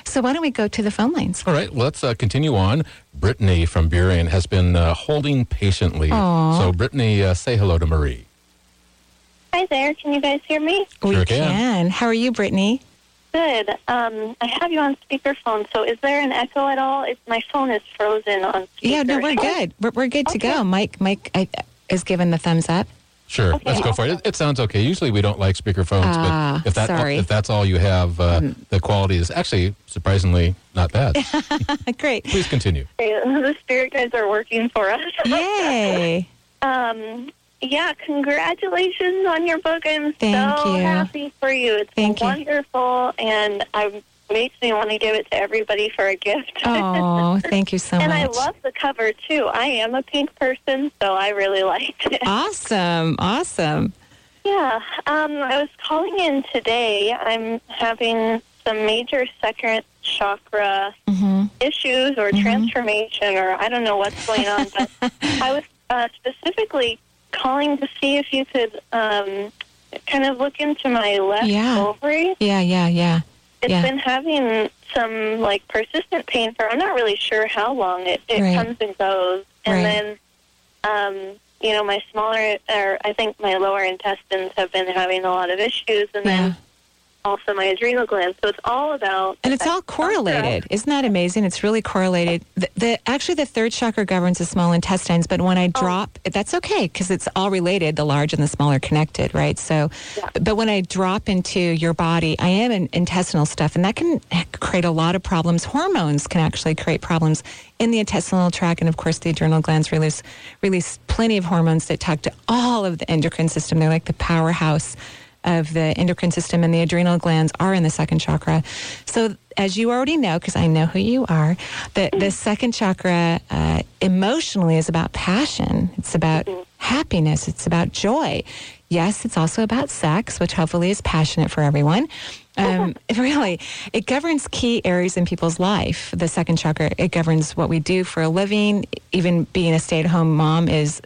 So why don't we go to the phone lines? All right, let's uh, continue on. Brittany from Burien has been uh, holding patiently. Aw. So, Brittany, uh, say hello to Marie. Hi there. Can you guys hear me? We Sure can. can. How are you, Brittany? Good. Um, I have you on speakerphone. So is there an echo at all? It's, my phone is frozen on speaker. Yeah, no, we're good. We're, we're good to go. Mike, Mike I, is giving the thumbs up. Sure, Okay. let's go for it. it. It sounds okay. Usually we don't like speakerphones, Ah, but if that sorry. if that's all you have, uh, the quality is actually surprisingly not bad. Great. Please continue. The spirit guides are working for us. Yay. Um, yeah, congratulations on your book. I'm Thank so you. happy for you. It's Thank you. wonderful, and it makes me want to give it to everybody for a gift. Oh, thank you so and much. And I love the cover too. I am a pink person, so I really liked it. Awesome. Awesome. Yeah, um, I was calling in today. I'm having some major second chakra hmm issues or transformation, or I don't know what's going on, but I was uh, specifically calling to see if you could um, kind of look into my left Yeah. ovary. Yeah, yeah, yeah. It's Yeah. been having some like persistent pain for I'm not really sure how long it, it Right. comes and goes. And Right. then um, you know, my smaller or I think my lower intestines have been having a lot of issues and Yeah. then also my adrenal glands. So it's all about And it's all correlated. Isn't that amazing? It's really correlated. The, the actually the third chakra governs the small intestines, but when I oh. drop, that's okay because it's all related. The large and the small are connected, right? So, but when I drop into your body, I am in intestinal stuff, and that can create a lot of problems. Hormones can actually create problems in the intestinal tract, and of course, the adrenal glands release release plenty of hormones that talk to all of the endocrine system. They're like the powerhouse of the endocrine system and the adrenal glands are in the second chakra. So, as you already know, because I know who you are, the, the second chakra uh, emotionally is about passion. It's about happiness. It's about joy. Yes, it's also about sex, which hopefully is passionate for everyone. Um, really, it governs key areas in people's life. The second chakra, it governs what we do for a living. Even being a stay-at-home mom is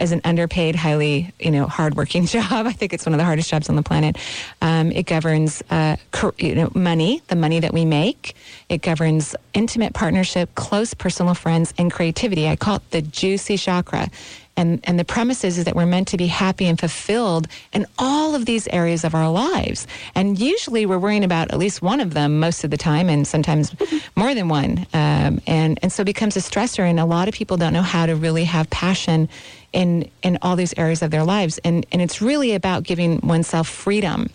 is an underpaid, highly you know hardworking job. I think it's one of the hardest jobs on the planet. Um, it governs uh, you know money, the money that we make. It governs intimate partnership, close personal friends, and creativity. I call it the juicy chakra. And, and the premise is, is that we're meant to be happy and fulfilled in all of these areas of our lives. And usually we're worrying about at least one of them most of the time, and sometimes more than one. Um, and, and so it becomes a stressor. And a lot of people don't know how to really have passion in, in all these areas of their lives. And, and it's really about giving oneself freedom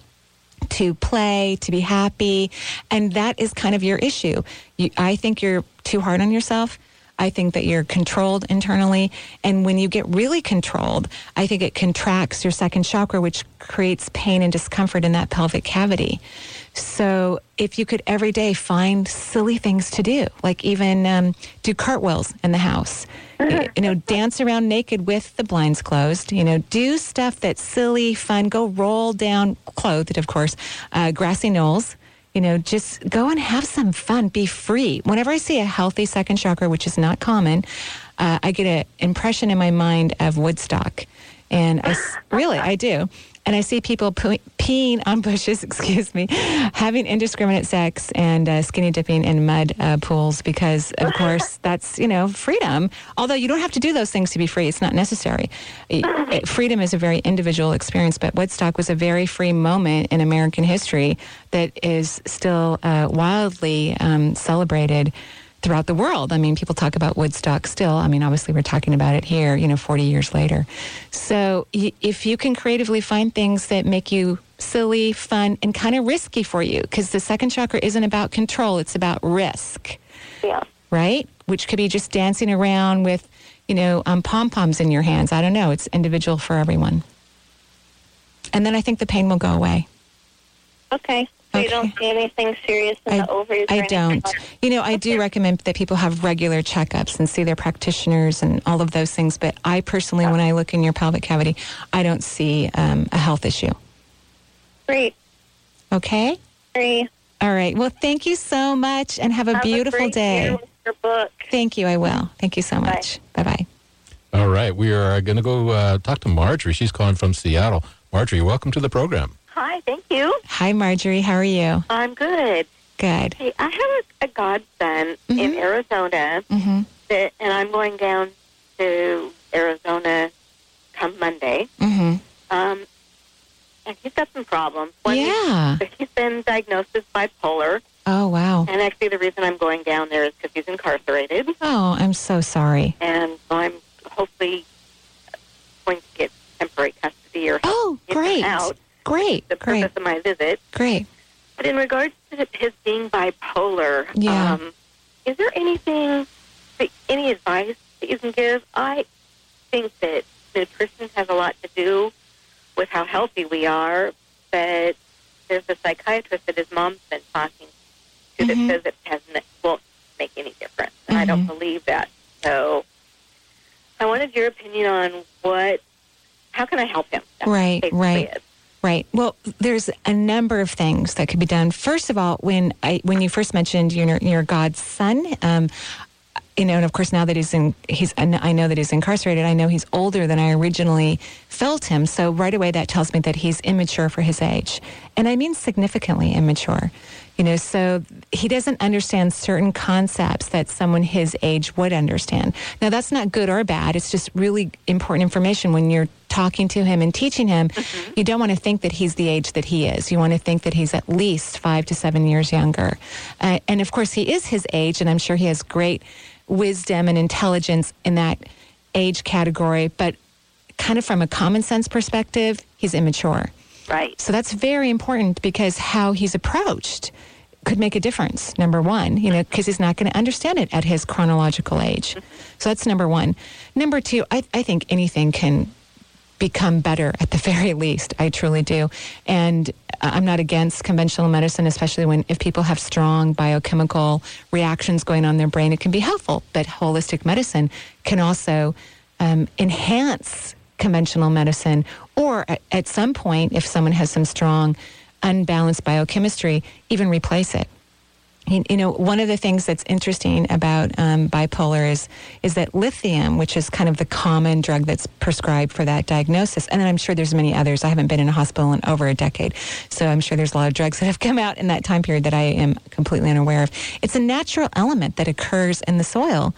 to play, to be happy. And that is kind of your issue. You, I think you're too hard on yourself. I think that you're controlled internally. And when you get really controlled, I think it contracts your second chakra, which creates pain and discomfort in that pelvic cavity. So if you could every day find silly things to do, like even um, do cartwheels in the house, you know, dance around naked with the blinds closed, you know, do stuff that's silly, fun, go roll down, clothed, of course, uh, grassy knolls. You know, just go and have some fun. Be free. Whenever I see a healthy second chakra, which is not common, uh, I get an impression in my mind of Woodstock, and I really I do. And I see people pe- peeing on bushes, excuse me, having indiscriminate sex and uh, skinny dipping in mud uh, pools because, of course, that's, you know, freedom. Although you don't have to do those things to be free. It's not necessary. It- it- freedom is a very individual experience, but Woodstock was a very free moment in American history that is still uh, wildly um, celebrated throughout the world. I mean, people talk about Woodstock still. I mean, obviously, we're talking about it here, you know, 40 years later. So, y- if you can creatively find things that make you silly, fun, and kind of risky for you, because the second chakra isn't about control, it's about risk, Yeah. right? Which could be just dancing around with, you know, um, pom poms in your hands. I don't know. It's individual for everyone. And then I think the pain will go away. Okay. So you don't see anything serious in the ovaries? I don't. like- You know, I do recommend that people have regular checkups and see their practitioners and all of those things. But I personally, when I look in your pelvic cavity, I don't see um, a health issue. Great. Okay? Great. All right. Well, thank you so much and have a Have beautiful great day. year with your book. Thank you. I will. Thank you so much. Bye bye. All right, we are going to go uh, talk to Marjorie. She's calling from Seattle. Marjorie, welcome to the program. Hi, thank you. Hi, Marjorie. How are you? I'm good. Good. Hey, I have a, a godson in Arizona, Mm-hmm. that, and I'm going down to Arizona come Monday. Mm-hmm. Um, and he's got some problems. One, Yeah. He's been diagnosed as bipolar, Oh, wow. and actually the reason I'm going down there is because he's incarcerated, Oh, I'm so sorry. and I'm hopefully going to get temporary custody or Oh, great. out. Great. The Great. purpose of my visit. Great. But in regards to his being bipolar, Yeah. um, is there anything, any advice that you can give? I think that nutrition has a lot to do with how healthy we are, but there's a psychiatrist that his mom's been talking to Mhm. that says it has n- won't make any difference, and I don't Mhm. believe that. So I wanted your opinion on what, how can I help him? That's Right, right. it. Right. Well, there's a number of things that could be done. First of all, when I when you first mentioned you're, you're God's son, um, you know, and of course now that he's in, he's I know that he's incarcerated. I know he's older than I originally felt him. So right away that tells me that he's immature for his age, and I mean significantly immature. You know, so he doesn't understand certain concepts that someone his age would understand. Now that's not good or bad. It's just really important information when you're talking to him and teaching him. You don't want to think that he's the age that he is. You want to think that he's at least five to seven years younger. Uh, and of course, he is his age, and I'm sure he has great wisdom and intelligence in that age category. But kind of from a common sense perspective, he's immature. Right. So that's very important because how he's approached could make a difference, number one, you know, because he's not going to understand it at his chronological age. So that's number one. Number two, I, I think anything can become better at the very least. I truly do. And I'm not against conventional medicine, especially when if people have strong biochemical reactions going on in their brain, it can be helpful. But holistic medicine can also um, enhance conventional medicine, or at, some point, if someone has some strong unbalanced biochemistry, even replace it. You know, one of the things that's interesting about um, bipolar is is that lithium, which is kind of the common drug that's prescribed for that diagnosis, and I'm sure there's many others. I haven't been in a hospital in over a decade, so I'm sure there's a lot of drugs that have come out in that time period that I am completely unaware of. It's a natural element that occurs in the soil,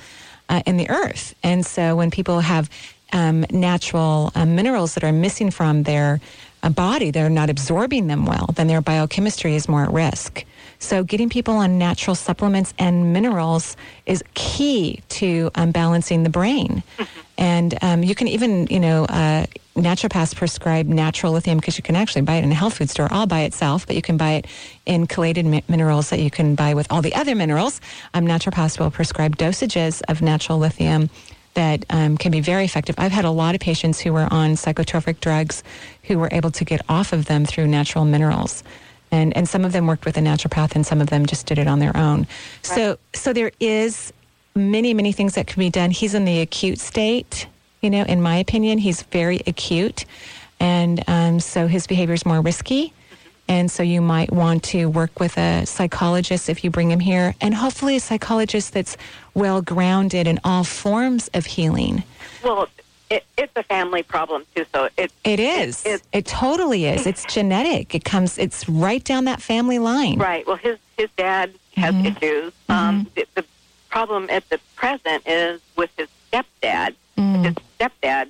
uh, in the earth, and so when people have um, natural uh, minerals that are missing from their uh, body, they're not absorbing them well, then their biochemistry is more at risk. So, getting people on natural supplements and minerals is key to um, balancing the brain. And um, you can even, you know, uh, naturopaths prescribe natural lithium because you can actually buy it in a health food store all by itself, but you can buy it in chelated mi- minerals that you can buy with all the other minerals. Um, naturopaths will prescribe dosages of natural lithium that um, can be very effective. I've had a lot of patients who were on psychotropic drugs who were able to get off of them through natural minerals. And, and some of them worked with a naturopath and some of them just did it on their own. So, so there is many, many things that can be done. He's in the acute state, you know, in my opinion, he's very acute. And um, so his behavior is more risky. And so you might want to work with a psychologist if you bring him here, and hopefully a psychologist that's well grounded in all forms of healing. Well, it, it's a family problem too. So it It is. It, It totally is. It's genetic. It comes. It's right down that family line. right. Well, his his dad has Mm-hmm. issues. Um, the, the problem at the present is with his stepdad. Mm. His stepdad,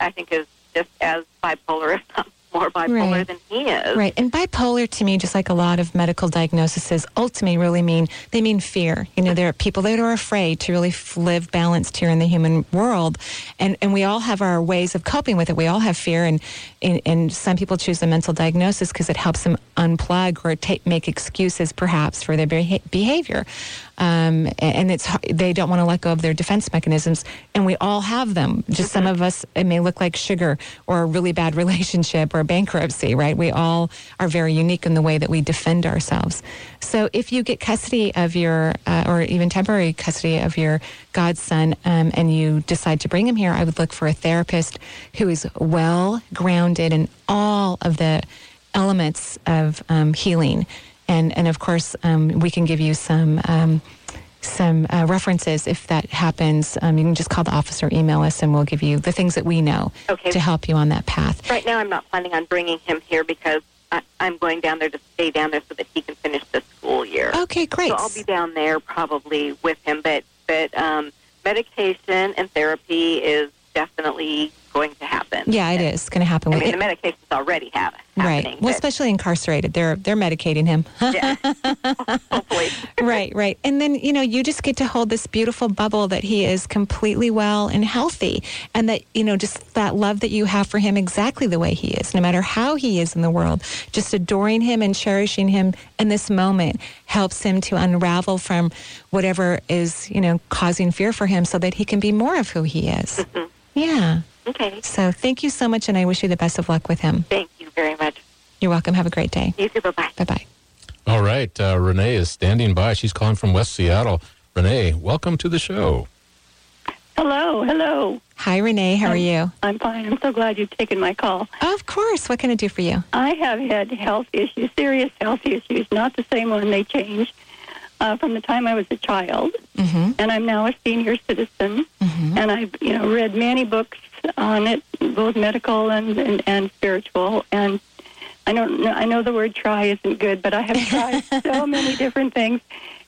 I think, is just as bipolar, as more bipolar Right. than he is. Right. And bipolar to me, just like a lot of medical diagnoses, ultimately really mean they mean fear. You know, there are people that are afraid to really live balanced here in the human world. And and we all have our ways of coping with it. We all have fear and and, and some people choose a mental diagnosis because it helps them unplug or take make excuses perhaps for their beha- behavior. Um, and it's they don't want to let go of their defense mechanisms, and we all have them. Just some of us, it may look like sugar or a really bad relationship or bankruptcy, right? We all are very unique in the way that we defend ourselves. So if you get custody of your, uh, or even temporary custody of your godson, um, and you decide to bring him here, I would look for a therapist who is well grounded in all of the elements of um, healing. And, and of course, um, we can give you some um, some uh, references if that happens. Um, you can just call the office or email us, and we'll give you the things that we know Okay. to help you on that path. Right now, I'm not planning on bringing him here because I, I'm going down there to stay down there so that he can finish the school year. Okay, great. So I'll be down there probably with him, but but um, medication and therapy is definitely going to happen. Yeah, it is going to happen. I mean, it. the medication's already have, ha- Right. Well, especially incarcerated, they're they're medicating him. yeah, hopefully. right. Right. And then, you know, you just get to hold this beautiful bubble that he is completely well and healthy. And that, you know, just that love that you have for him exactly the way he is, no matter how he is in the world. Just adoring him and cherishing him in this moment helps him to unravel from whatever is, you know, causing fear for him so that he can be more of who he is. Mhm. Yeah. Okay. So thank you so much, and I wish you the best of luck with him. Thank you very much. You're welcome. Have a great day. You too. Bye bye. Bye bye. All right. Uh, Renee is standing by. She's calling from West Seattle. Renee, welcome to the show. Hello, hello. Hi, Renee. How are you? I'm fine. I'm so glad you've taken my call. Of course. What can I do for you? I have had health issues, serious health issues, not the same when they changed uh, from the time I was a child, Mm-hmm. and I'm now a senior citizen, Mm-hmm. and I've you know read many books on it, both medical and and, and spiritual, and I don't know, I know the word try isn't good, but I have tried so many different things.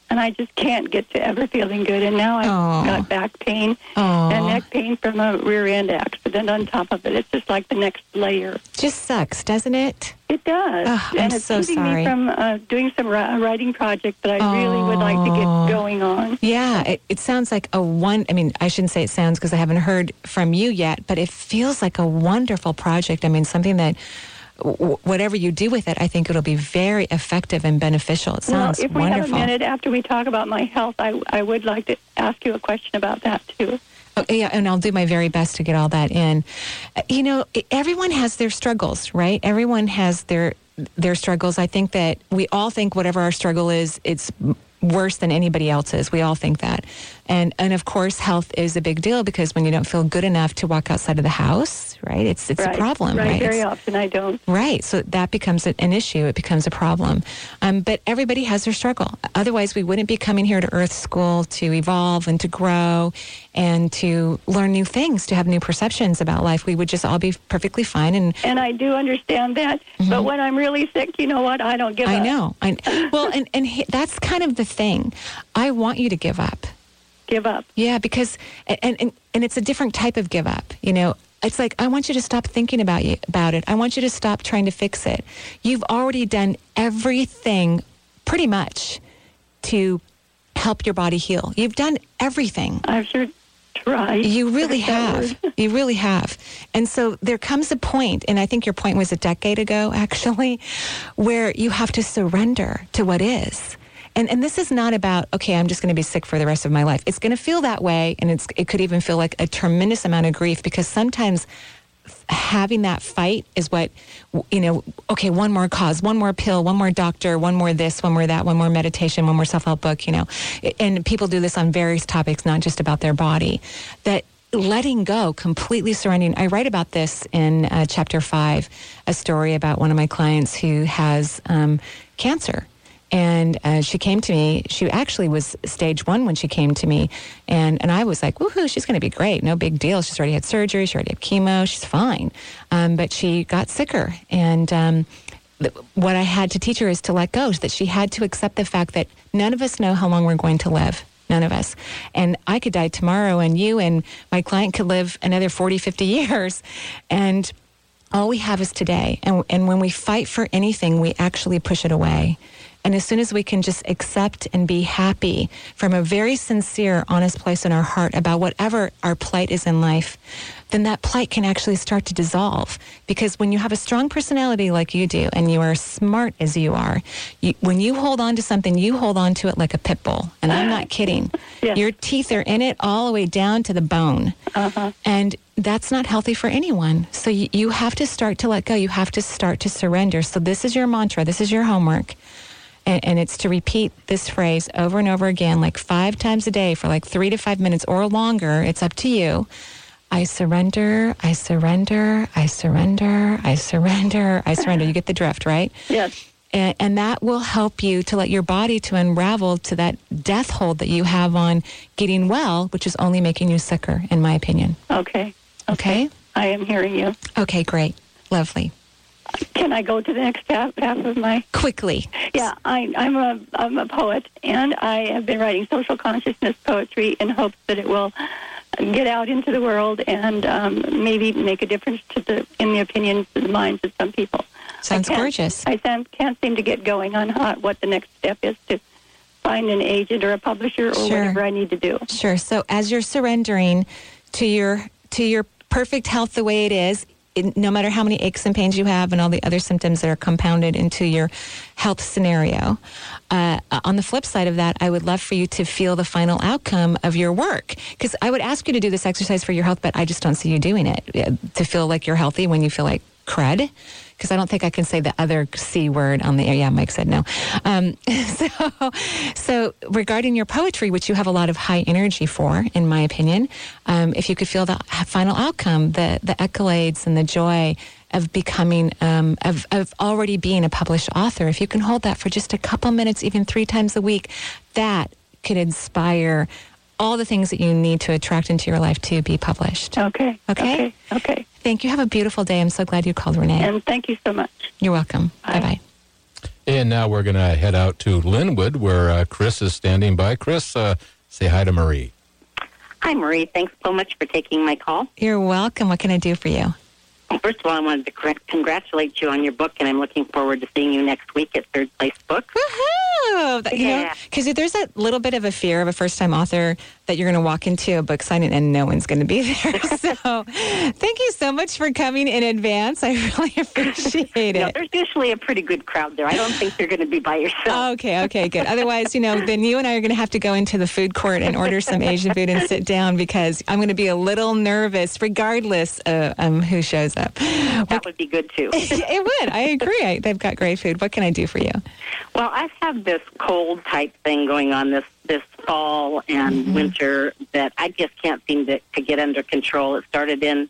And I just can't get to ever feeling good. And now I've Aw. got back pain Oh, and neck pain from a rear end accident on top of it. It's just like the next layer. just sucks, doesn't it? It does. Ugh, I'm and it's so keeping sorry. me from uh, doing some ri- writing project that I really would like to get going on. Yeah, it, it sounds like a one. I mean, I shouldn't say it sounds because I haven't heard from you yet, but it feels like a wonderful project. I mean, something that w- whatever you do with it, I think it'll be very effective and beneficial. It sounds well, if we wonderful. have a minute after we talk about my health, I, I would like to ask you a question about that too. Oh, yeah, and I'll do my very best to get all that in. Uh, You know, everyone has their struggles, right? Everyone has their their struggles. I think that we all think whatever our struggle is, it's worse than anybody else's. We all think that. And and of course, health is a big deal because when you don't feel good enough to walk outside of the house, right? It's it's right. a problem, right? right? Very It's- often I don't. Right. So that becomes an issue. It becomes a problem. Um, but everybody has their struggle. Otherwise, we wouldn't be coming here to Earth School to evolve and to grow and to learn new things, to have new perceptions about life. We would just all be perfectly fine. And And I do understand that. But when I'm really sick, you know what? I don't give Mm-hmm. I know. I, well, and, and he, that's kind of the thing. I want you to give up. Give up. Yeah, because and, and and it's a different type of give up. You know, it's like I want you to stop thinking about you about it. I want you to stop trying to fix it. You've already done everything, pretty much, to help your body heal. You've done everything. I've sure tried. You really have. You really have. And so there comes a point, and I think your point was a decade ago, actually, where you have to surrender to what is. And, and this is not about, okay, I'm just going to be sick for the rest of my life. It's going to feel that way, and it's, it could even feel like a tremendous amount of grief because sometimes having that fight is what you know okay one more cause one more pill one more doctor one more this one more that one more meditation one more self-help book you know. And people do this on various topics not just about their body. That letting go completely surrendering i write about this in uh, chapter five a story about one of my clients who has um, cancer and uh, she came to me. She actually was stage one when she came to me, and and I was like, "Woohoo! She's going to be great. No big deal. She's already had surgery. She already had chemo. She's fine." Um, but she got sicker, and um, th- what I had to teach her is to let go. That she had to accept the fact that none of us know how long we're going to live. None of us. And I could die tomorrow, and you and my client could live another 40, 50 years, and all we have is today. And, and when we fight for anything, we actually push it away. And as soon as we can just accept and be happy from a very sincere, honest place in our heart about whatever our plight is in life, then that plight can actually start to dissolve. Because when you have a strong personality like you do and you are smart as you are, you, when you hold on to something, you hold on to it like a pit bull. And I'm not kidding. Yes. Your teeth are in it all the way down to the bone. Uh-huh. And that's not healthy for anyone. So you, you have to start to let go. You have to start to surrender. So this is your mantra. This is your homework. And, and it's to repeat this phrase over and over again, like five times a day for like three to five minutes or longer. It's up to you. I surrender, I surrender, I surrender, I surrender, I surrender. You get the drift, right? Yes. And, and that will help you to let your body to unravel to that death hold that you have on getting well, which is only making you sicker, in my opinion. Okay. Okay? I am hearing you. Okay, great. Lovely. Can I go to the next half, half of my? Quickly. Yeah, I, I'm a I'm a poet, and I have been writing social consciousness poetry in hopes that it will get out into the world and um, maybe make a difference to the in the opinions and the minds of some people. Sounds I gorgeous. I can't, can't seem to get going on how, what the next step is to find an agent or a publisher or Sure. whatever I need to do. Sure. So as you're surrendering to your to your perfect health the way it is, it, no matter how many aches and pains you have and all the other symptoms that are compounded into your health scenario. Uh, on the flip side of that, I would love for you to feel the final outcome of your work because I would ask you to do this exercise for your health, but I just don't see you doing it uh, to feel like you're healthy when you feel like crud. Because I don't think I can say the other C word on the air. Yeah, Mike said no. Um, so, so regarding your poetry, which you have a lot of high energy for, in my opinion, um, if you could feel the final outcome, the the accolades and the joy of becoming, um, of of already being a published author, if you can hold that for just a couple minutes, even three times a week, that could inspire all the things that you need to attract into your life to be published. Okay. Okay. Okay. Thank you. Have a beautiful day. I'm so glad you called, Renee. And thank you so much. You're welcome. Bye bye. And now we're going to head out to Lynnwood, where uh, Chris is standing by. Chris, uh, say hi to Marie. Hi, Marie. Thanks so much for taking my call. You're welcome. What can I do for you? First of all, I wanted to congratulate you on your book, and I'm looking forward to seeing you next week at Third Place Book. Woohoo! That- Yeah. because there's a little bit of a fear of a first-time author that you're going to walk into a book signing and no one's going to be there. so, thank you so much for coming in advance. I really appreciate No, it. there's usually a pretty good crowd there. I don't think you're going to be by yourself. Okay, okay, good. Otherwise, you know, then you and I are going to have to go into the food court and order some Asian food and sit down because I'm going to be a little nervous, regardless of um, who shows up. That would be good too. it would. I agree. I, they've got great food. What can I do for you? Well, I've had this cold type thing going on this this fall and Mm-hmm. winter that I just can't seem to, to get under control. It started in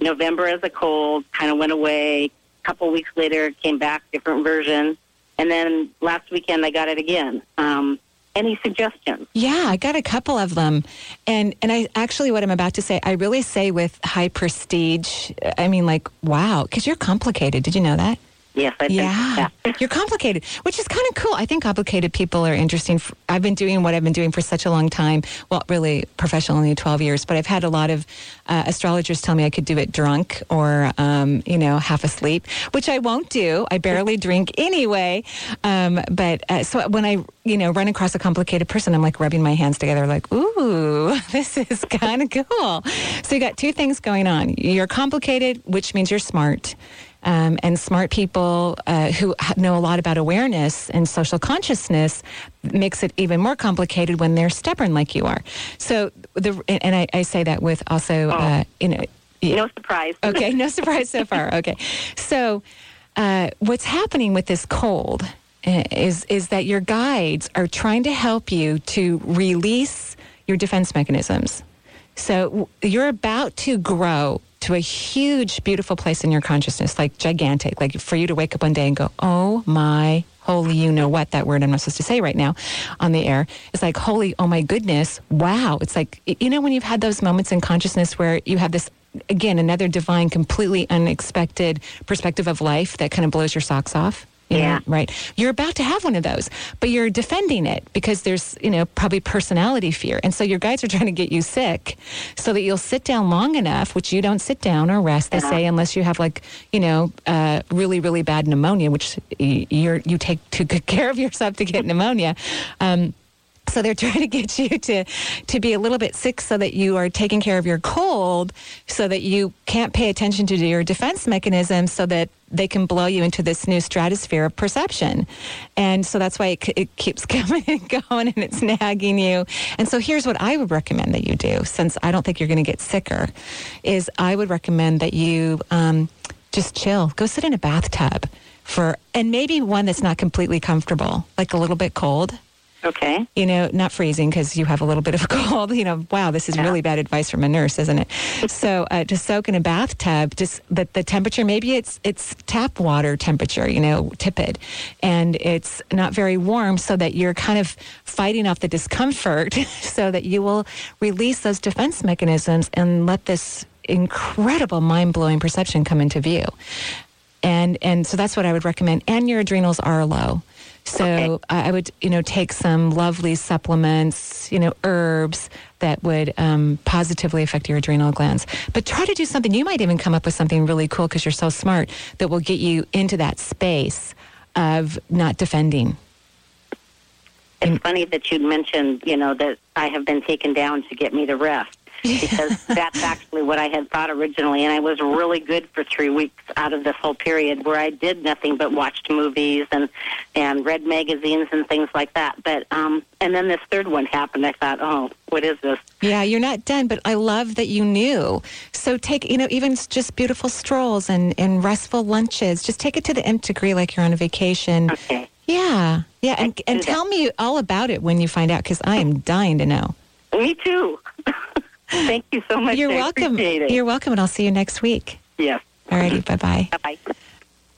November as a cold, kind of went away. A couple weeks later, came back, different version, and then last weekend I got it again. Um, any suggestions? Yeah, I got a couple of them. And and I actually what I'm about to say, I really say with high prestige, I mean like wow, cuz you're complicated. Did you know that? Yes, I think Yeah. You're complicated, which is kind of cool. I think complicated people are interesting. I've been doing what I've been doing for such a long time. Well, really professionally 12 years, but I've had a lot of uh, astrologers tell me I could do it drunk or, um, you know, half asleep, which I won't do. I barely drink anyway. Um, but uh, so when I, you know, run across a complicated person, I'm like rubbing my hands together, like, ooh, this is kind of cool. So you got two things going on. You're complicated, which means you're smart. Um, and smart people uh, who know a lot about awareness and social consciousness makes it even more complicated when they're stubborn like you are. So the and I, I say that with also uh, you know no surprise. Okay, no surprise so far. Okay, so uh, what's happening with this cold uh, is is that your guides are trying to help you to release your defense mechanisms. So you're about to grow to a huge, beautiful place in your consciousness, like gigantic, like for you to wake up one day and go, oh my holy, you know what, that word I'm not supposed to say right now on the air. It's like, holy, oh my goodness, wow. It's like, you know, when you've had those moments in consciousness where you have this, again, another divine, completely unexpected perspective of life that kind of blows your socks off? You know, Yeah. right. You're about to have one of those, but you're defending it because there's, you know, probably personality fear. And so your guides are trying to get you sick so that you'll sit down long enough, which you don't sit down or rest, they Yeah. say, unless you have like, you know, uh, really, really bad pneumonia, which y- you're, you take to good care of yourself to get pneumonia. Um, so they're trying to get you to to be a little bit sick so that you are taking care of your cold so that you can't pay attention to your defense mechanism so that they can blow you into this new stratosphere of perception. And so that's why it, it keeps coming and going and it's nagging you. And so here's what I would recommend that you do since I don't think you're going to get sicker is I would recommend that you um, just chill. Go sit in a bathtub for and maybe one that's not completely comfortable, like a little bit cold Okay. you know, not freezing because you have a little bit of a cold. You know, wow, this is really bad advice from a nurse, isn't it? so uh, to soak in a bathtub, just the, the temperature, maybe it's it's tap water temperature, you know, tepid, and it's not very warm, so that you're kind of fighting off the discomfort, so that you will release those defense mechanisms and let this incredible mind blowing perception come into view and and so that's what I would recommend. And your adrenals are low, so I I would you know take some lovely supplements, you know herbs that would um, positively affect your adrenal glands. But try to do something. You might even come up with something really cool because you're so smart that will get you into that space of not defending. It's funny that you'd mentioned, you know, that I have been taken down to get me to rest because that's actually what I had thought originally. And I was really good for three weeks out of this whole period where I did nothing but watched movies and and read magazines and things like that. But um, and then this third one happened. I thought, oh, what is this? Yeah, you're not done, but I love that you knew. So take, you know, even just beautiful strolls and, and restful lunches. Just take it to the nth degree like you're on a vacation. Okay. Yeah, yeah, and, and tell me all about it when you find out because I am dying to know. Me too. Thank you so much. You're I welcome. You're welcome, and I'll see you next week. Yes. Alrighty, bye bye. Bye bye.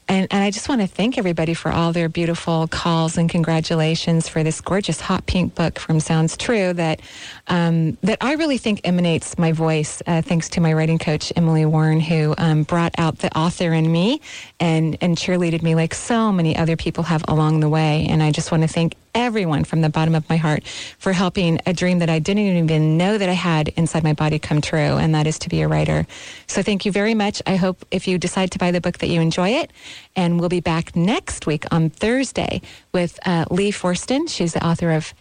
And, and I just want to thank everybody for all their beautiful calls and congratulations for this gorgeous hot pink book from Sounds True that um, that I really think emanates my voice uh, thanks to my writing coach Emily Warren who um, brought out the author in me and and cheerleaded me like so many other people have along the way. And I just want to thank everyone from the bottom of my heart for helping a dream that I didn't even know that I had inside my body come true, and that is to be a writer. So thank you very much. I hope if you decide to buy the book that you enjoy it. And we'll be back next week on Thursday with uh, Leigh Fortson. She's the author of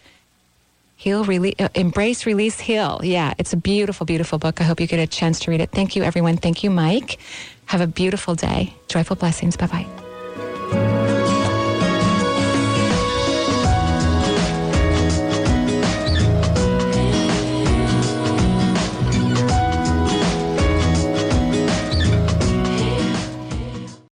Heal, Rele- uh, Embrace, Release, Heal. Yeah, it's a beautiful, beautiful book. I hope you get a chance to read it. Thank you, everyone. Thank you, Mike. Have a beautiful day. Joyful blessings. Bye bye.